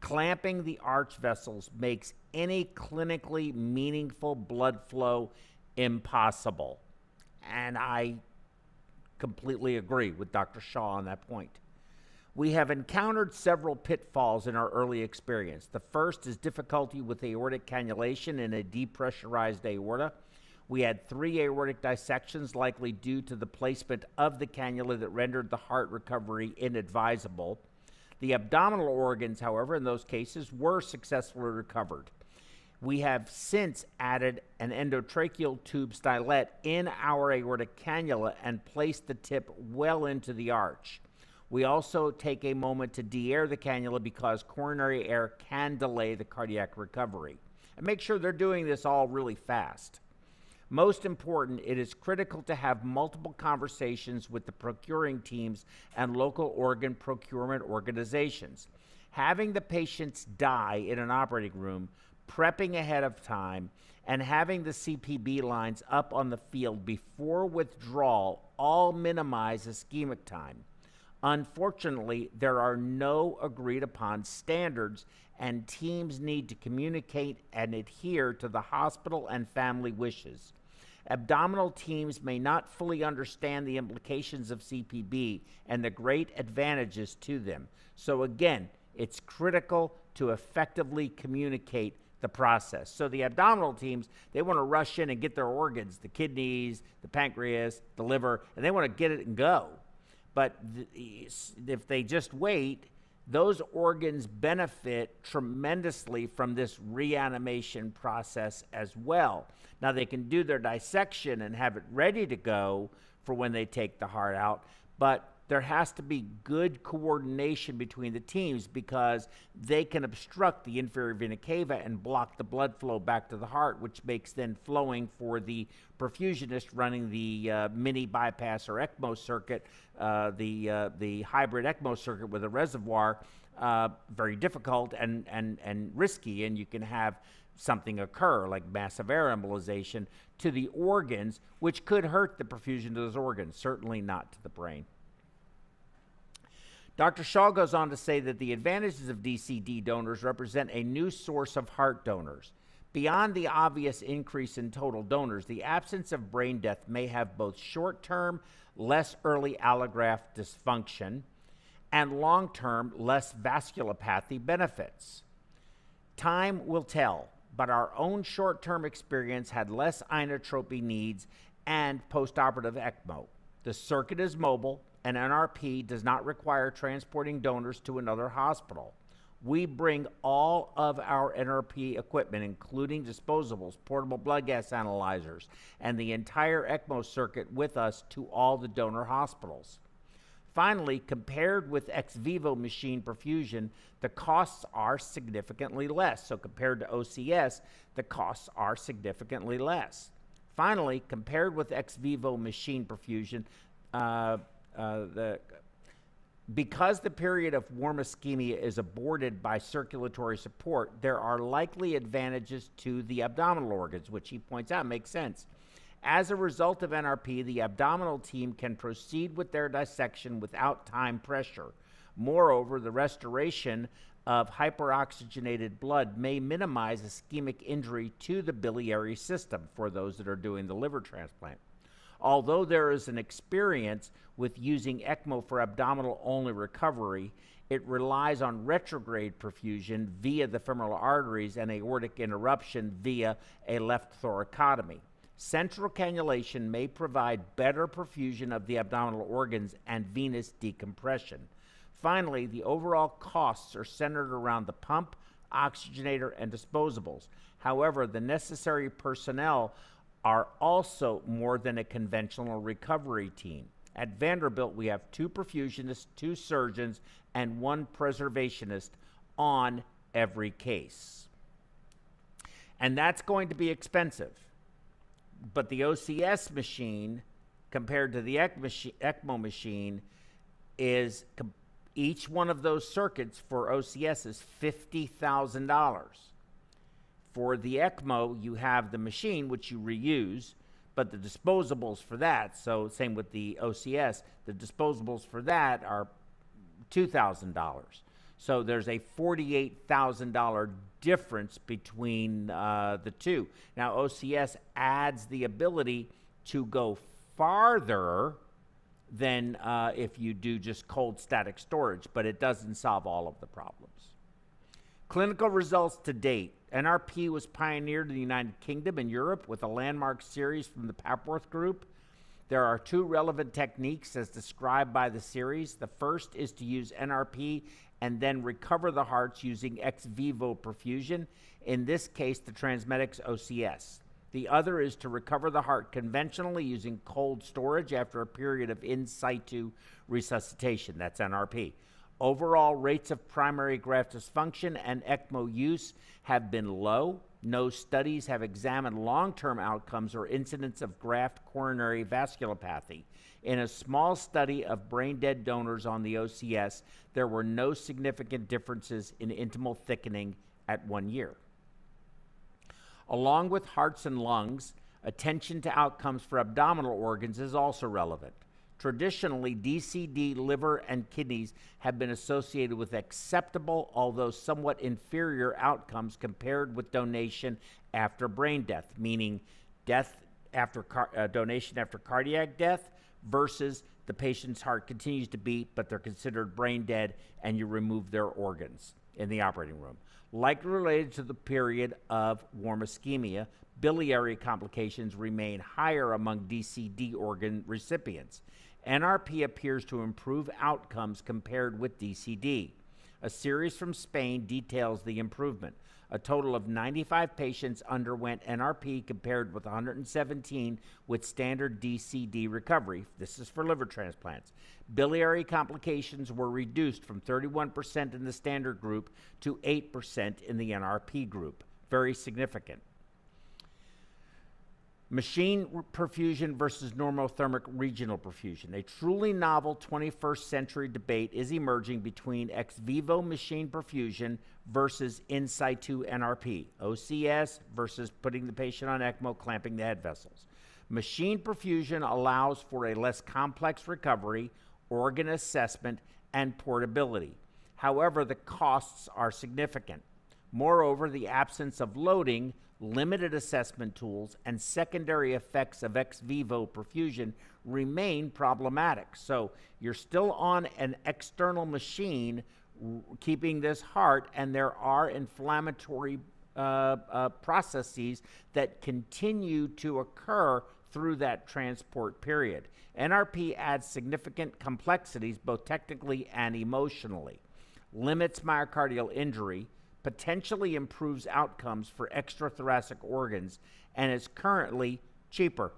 Clamping the arch vessels makes any clinically meaningful blood flow impossible. And I completely agree with Dr. Shah on that point. We have encountered several pitfalls in our early experience. The first is difficulty with aortic cannulation in a depressurized aorta. We had three aortic dissections, likely due to the placement of the cannula that rendered the heart recovery inadvisable. The abdominal organs, however, in those cases were successfully recovered. We have since added an endotracheal tube stylet in our aortic cannula and placed the tip well into the arch. We also take a moment to de-air the cannula because coronary air can delay the cardiac recovery. And make sure they're doing this all really fast. Most important, it is critical to have multiple conversations with the procuring teams and local organ procurement organizations. Having the patients die in an operating room, prepping ahead of time, and having the CPB lines up on the field before withdrawal all minimize ischemic time. Unfortunately, there are no agreed upon standards, and teams need to communicate and adhere to the hospital and family wishes. Abdominal teams may not fully understand the implications of CPB and the great advantages to them. So, again, it's critical to effectively communicate the process. So the abdominal teams, they want to rush in and get their organs, the kidneys, the pancreas, the liver, and they want to get it and go. But if they just wait, those organs benefit tremendously from this reanimation process as well. Now, they can do their dissection and have it ready to go for when they take the heart out, but there has to be good coordination between the teams because they can obstruct the inferior vena cava and block the blood flow back to the heart, which makes then flowing for the perfusionist running the uh, mini bypass or ECMO circuit, uh, the uh, the hybrid ECMO circuit with a reservoir, uh, very difficult and and and risky, and you can have something occur like massive air embolization to the organs, which could hurt the perfusion to those organs, certainly not to the brain. Dr. Shah goes on to say that the advantages of DCD donors represent a new source of heart donors. Beyond the obvious increase in total donors, the absence of brain death may have both short term, less early allograft dysfunction and long term, less vasculopathy benefits. Time will tell, but our own short term experience had less inotropy needs and postoperative ECMO. The circuit is mobile, an NRP does not require transporting donors to another hospital. We bring all of our NRP equipment, including disposables, portable blood gas analyzers, and the entire ECMO circuit with us to all the donor hospitals. Finally, compared with ex vivo machine perfusion, the costs are significantly less. So, compared to OCS, the costs are significantly less. Finally, compared with ex vivo machine perfusion, uh, Uh, the because the period of warm ischemia is aborted by circulatory support, there are likely advantages to the abdominal organs, which he points out makes sense. As a result of NRP, the abdominal team can proceed with their dissection without time pressure. Moreover, the restoration of hyperoxygenated blood may minimize ischemic injury to the biliary system for those that are doing the liver transplant. Although there is an experience with using ECMO for abdominal only recovery, it relies on retrograde perfusion via the femoral arteries and aortic interruption via a left thoracotomy. Central cannulation may provide better perfusion of the abdominal organs and venous decompression. Finally, the overall costs are centered around the pump, oxygenator, and disposables. However, the necessary personnel are also more than a conventional recovery team. At Vanderbilt, we have two perfusionists, two surgeons, and one preservationist on every case. And that's going to be expensive. But the OCS machine, compared to the ECMO machine, is each one of those circuits for OCS is $50,000. For the ECMO, you have the machine, which you reuse, but the disposables for that, so same with the OCS, the disposables for that are $2,000. So there's a $48,000 difference between uh, the two. Now, OCS adds the ability to go farther than uh, if you do just cold static storage, but it doesn't solve all of the problems. Clinical results to date NRP was pioneered in the United Kingdom and Europe with a landmark series from the Papworth Group. There are two relevant techniques as described by the series. The first is to use NRP and then recover the hearts using ex vivo perfusion, in this case, the Transmedics OCS. The other is to recover the heart conventionally using cold storage after a period of in situ resuscitation. That's NRP. Overall rates of primary graft dysfunction and ECMO use have been low. No studies have examined long term outcomes or incidence of graft coronary vasculopathy. In a small study of brain dead donors on the OCS, there were no significant differences in intimal thickening at one year. Along with hearts and lungs, attention to outcomes for abdominal organs is also relevant. Traditionally, DCD, liver, and kidneys have been associated with acceptable, although somewhat inferior outcomes compared with donation after brain death, meaning death after car- uh, donation after cardiac death versus the patient's heart continues to beat, but they're considered brain dead and you remove their organs in the operating room. Likely related to the period of warm ischemia, biliary complications remain higher among DCD organ recipients. NRP appears to improve outcomes compared with DCD. A series from Spain details the improvement. A total of 95 patients underwent NRP compared with 117 with standard DCD recovery. This is for liver transplants. Biliary complications were reduced from 31% in the standard group to 8% in the NRP group. Very significant. Machine perfusion versus normothermic regional perfusion. A truly novel 21st century debate is emerging between ex vivo machine perfusion versus in situ NRP, OCS versus putting the patient on ECMO, clamping the head vessels. Machine perfusion allows for a less complex recovery, organ assessment, and portability. However, the costs are significant. Moreover, the absence of loading limited assessment tools, and secondary effects of ex vivo perfusion remain problematic. So you're still on an external machine keeping this heart, and there are inflammatory uh, uh, processes that continue to occur through that transport period. NRP adds significant complexities, both technically and emotionally, limits myocardial injury, potentially improves outcomes for extrathoracic organs and is currently cheaper.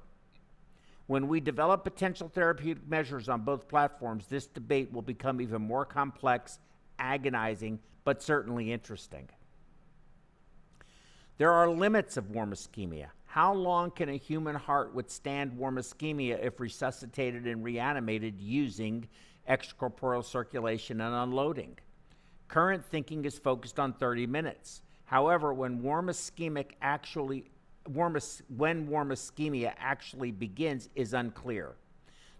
When we develop potential therapeutic measures on both platforms, this debate will become even more complex, agonizing, but certainly interesting. There are limits of warm ischemia. How long can a human heart withstand warm ischemia if resuscitated and reanimated using extracorporeal circulation and unloading? Current thinking is focused on 30 minutes. However, when warm ischemic actually warm, when warm ischemia actually begins is unclear.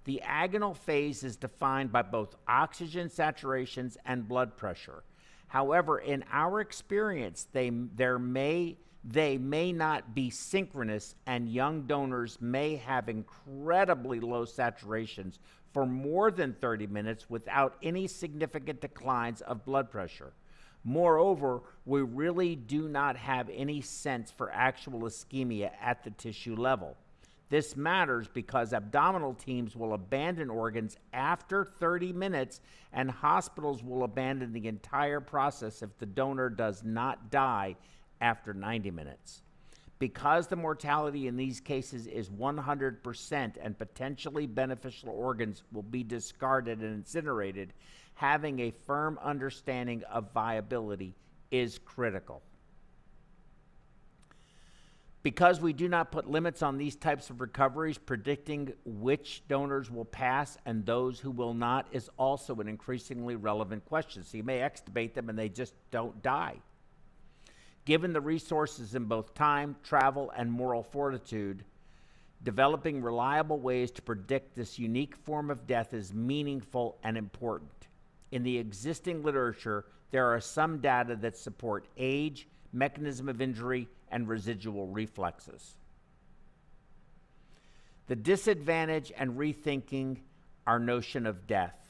The agonal phase is defined by both oxygen saturations and blood pressure. However, in our experience, they, there may, they may not be synchronous, and young donors may have incredibly low saturations for more than 30 minutes without any significant declines of blood pressure. Moreover, we really do not have any sense for actual ischemia at the tissue level. This matters because abdominal teams will abandon organs after 30 minutes, and hospitals will abandon the entire process if the donor does not die after 90 minutes. Because the mortality in these cases is 100% and potentially beneficial organs will be discarded and incinerated, having a firm understanding of viability is critical. Because we do not put limits on these types of recoveries, predicting which donors will pass and those who will not is also an increasingly relevant question. So you may extubate them and they just don't die. Given the resources in both time, travel, and moral fortitude, developing reliable ways to predict this unique form of death is meaningful and important. In the existing literature, there are some data that support age, mechanism of injury, and residual reflexes. The disadvantage and rethinking our notion of death.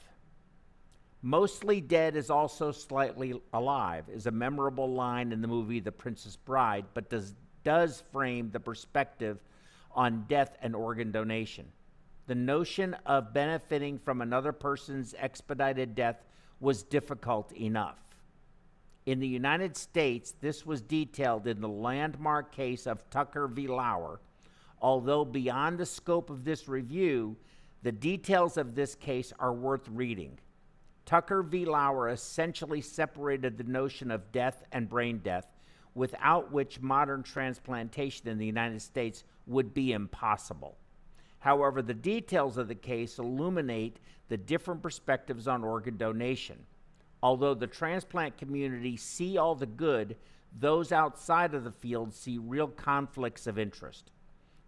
Mostly dead is also slightly alive is a memorable line in the movie The Princess Bride, but does, does frame the perspective on death and organ donation. The notion of benefiting from another person's expedited death was difficult enough. In the United States, this was detailed in the landmark case of Tucker v. Lower. Although beyond the scope of this review, the details of this case are worth reading. Tucker v. Lower essentially separated the notion of death and brain death, without which modern transplantation in the United States would be impossible. However, the details of the case illuminate the different perspectives on organ donation. Although the transplant community see all the good, those outside of the field see real conflicts of interest.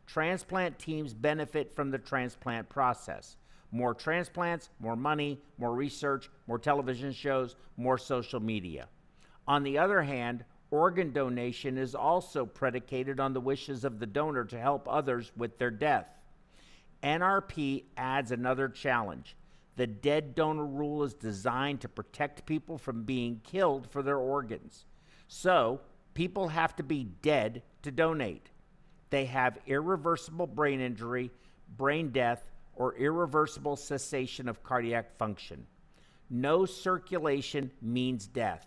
Transplant teams benefit from the transplant process. More transplants, more money, more research, more television shows, more social media. On the other hand, organ donation is also predicated on the wishes of the donor to help others with their death. NRP adds another challenge. The dead donor rule is designed to protect people from being killed for their organs. So, people have to be dead to donate. They have irreversible brain injury, brain death, or irreversible cessation of cardiac function. No circulation means death.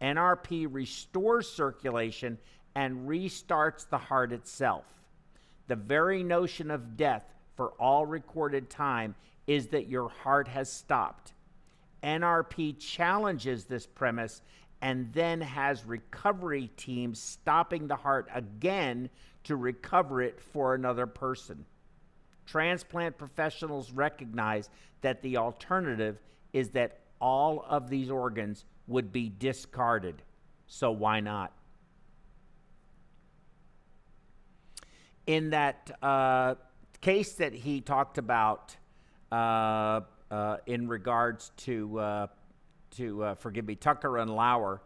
NRP restores circulation and restarts the heart itself. The very notion of death for all recorded time is that your heart has stopped. NRP challenges this premise and then has recovery teams stopping the heart again to recover it for another person. Transplant professionals recognize that the alternative is that all of these organs would be discarded. So why not? In that uh, case that he talked about uh, uh, in regards to, uh, to uh, forgive me, Tucker and Lower,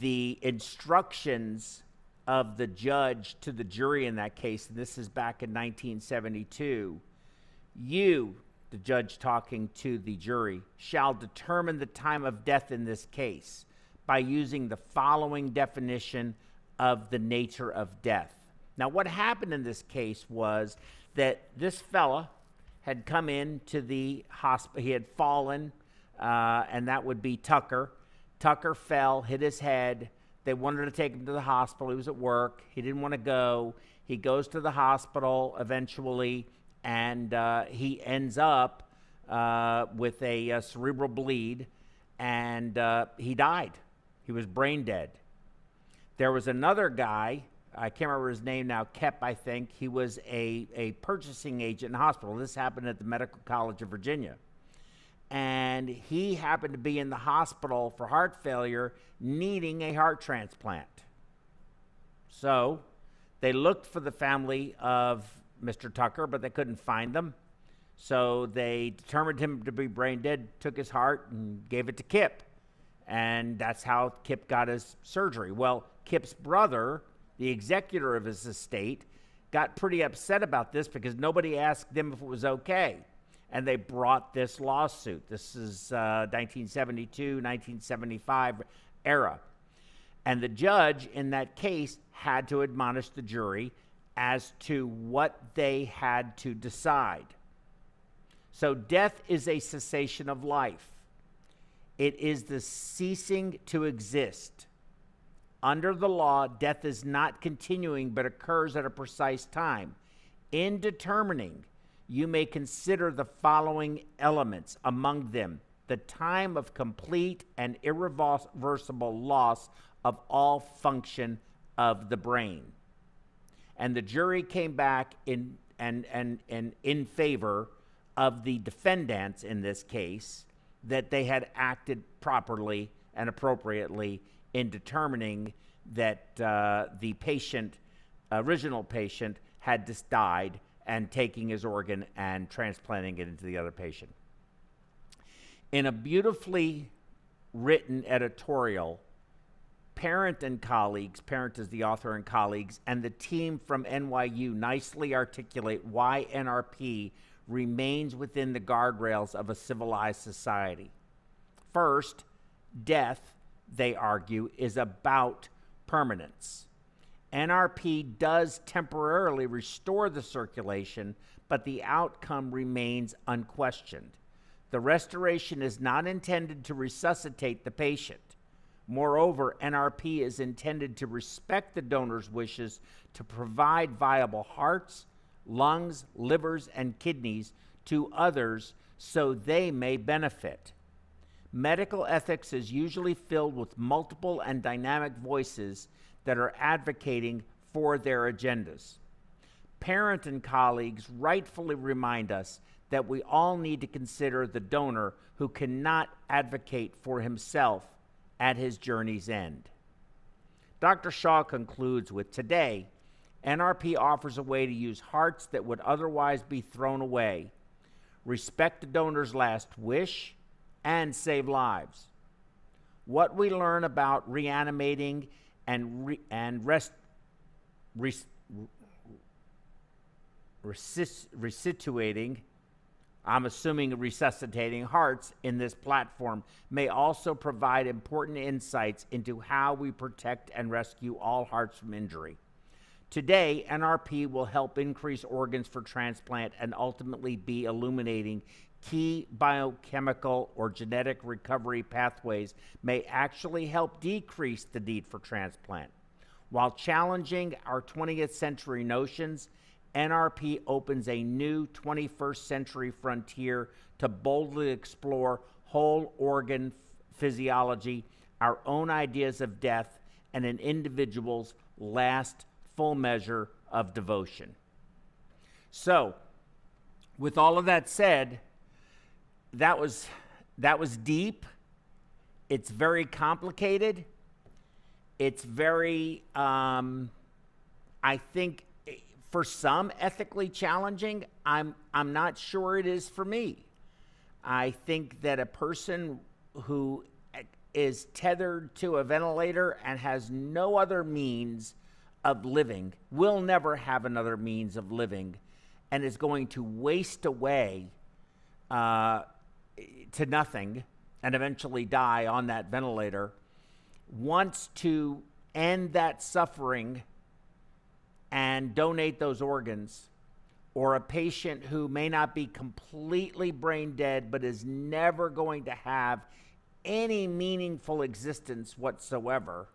the instructions of the judge to the jury in that case, and this is back in 1972, you, the judge talking to the jury, shall determine the time of death in this case by using the following definition of the nature of death. Now, what happened in this case was that this fella had come into the hospital, he had fallen, uh, and that would be Tucker. Tucker fell, hit his head, they wanted to take him to the hospital. He was at work. He didn't want to go. He goes to the hospital eventually, and uh, he ends up uh, with a, a, cerebral bleed, and uh, he died. He was brain dead. There was another guy. I can't remember his name now, Kep, I think. He was a, a purchasing agent in the hospital. This happened at the Medical College of Virginia and he happened to be in the hospital for heart failure, needing a heart transplant. So they looked for the family of Mr. Tucker, but they couldn't find them. So they determined him to be brain dead, took his heart, and gave it to Kip. And that's how Kip got his surgery. Well, Kip's brother, the executor of his estate, got pretty upset about this because nobody asked them if it was okay and they brought this lawsuit. This is uh, 1972, 1975 era. And the judge in that case had to admonish the jury as to what they had to decide. So, death is a cessation of life, it is the ceasing to exist. Under the law, death is not continuing but occurs at a precise time. In determining you may consider the following elements, among them the time of complete and irreversible loss of all function of the brain. And the jury came back in and, and, and in favor of the defendants in this case that they had acted properly and appropriately in determining that uh, the patient, original patient, had just died and taking his organ and transplanting it into the other patient. In a beautifully written editorial, Parent and colleagues, Parent is the author and colleagues, and the team from NYU nicely articulate why NRP remains within the guardrails of a civilized society. First, death, they argue, is about permanence. NRP does temporarily restore the circulation, but the outcome remains unquestioned. The restoration is not intended to resuscitate the patient. Moreover, NRP is intended to respect the donor's wishes to provide viable hearts, lungs, livers, and kidneys to others so they may benefit. Medical ethics is usually filled with multiple and dynamic voices that are advocating for their agendas. Parent and colleagues rightfully remind us that we all need to consider the donor who cannot advocate for himself at his journey's end. Dr. Shah concludes with Today, NRP offers a way to use hearts that would otherwise be thrown away, respect the donor's last wish, and save lives. What we learn about reanimating and, re- and rest, res, resis, resituating I'm assuming resuscitating hearts in this platform may also provide important insights into how we protect and rescue all hearts from injury. Today, NRP will help increase organs for transplant and ultimately be illuminating key biochemical or genetic recovery pathways may actually help decrease the need for transplant. While challenging our 20th century notions, NRP opens a new 21st century frontier to boldly explore whole organ physiology, our own ideas of death, and an individual's last full measure of devotion. So, with all of that said, that was that was deep. It's very complicated. It's very, um, I think, for some ethically challenging. I'm I'm not sure it is for me. I think that a person who is tethered to a ventilator and has no other means of living will never have another means of living and is going to waste away uh, to nothing and eventually die on that ventilator wants to end that suffering and donate those organs, or a patient who may not be completely brain dead but is never going to have any meaningful existence whatsoever.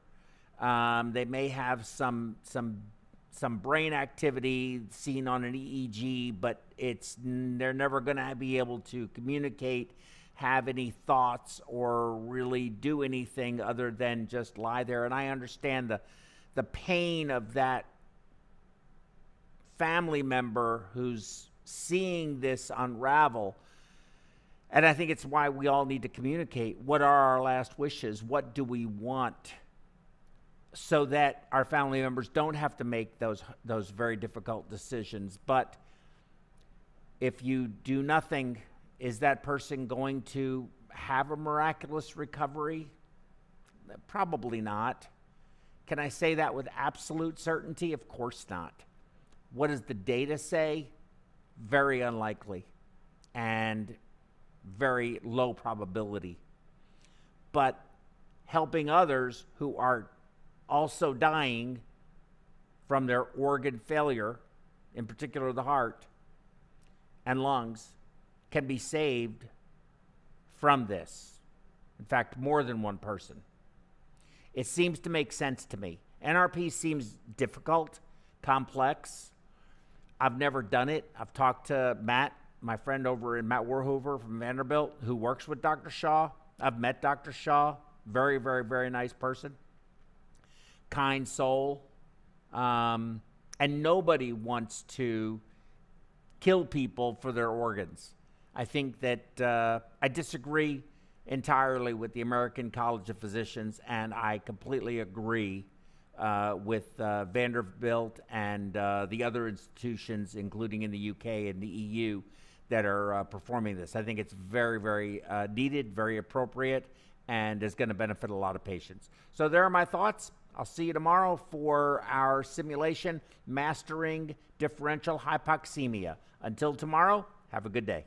Um, they may have some some some brain activity seen on an EEG, but it's they're never going to be able to communicate, have any thoughts, or really do anything other than just lie there. And I understand the the pain of that family member who's seeing this unravel. And I think it's why we all need to communicate. What are our last wishes? What do we want? So that our family members don't have to make those, those very difficult decisions. But if you do nothing, is that person going to have a miraculous recovery? Probably not. Can I say that with absolute certainty? Of course not. What does the data say? Very unlikely and very low probability. But helping others who are also dying from their organ failure, in particular the heart and lungs, can be saved from this. In fact, more than one person. It seems to make sense to me. NRP seems difficult, complex, I've never done it. I've talked to Matt, my friend over in Matt Warhover from Vanderbilt, who works with Dr. Shah. I've met Dr. Shah. Very, very, very nice person. Kind soul. Um, and nobody wants to kill people for their organs. I think that uh, I disagree entirely with the American College of Physicians, and I completely agree uh, with uh, Vanderbilt and uh, the other institutions, including in the UK and the EU, that are uh, performing this. I think it's very, very uh, needed, very appropriate, and is going to benefit a lot of patients. So, there are my thoughts. I'll see you tomorrow for our simulation, Mastering Differential Hypoxemia. Until tomorrow, have a good day.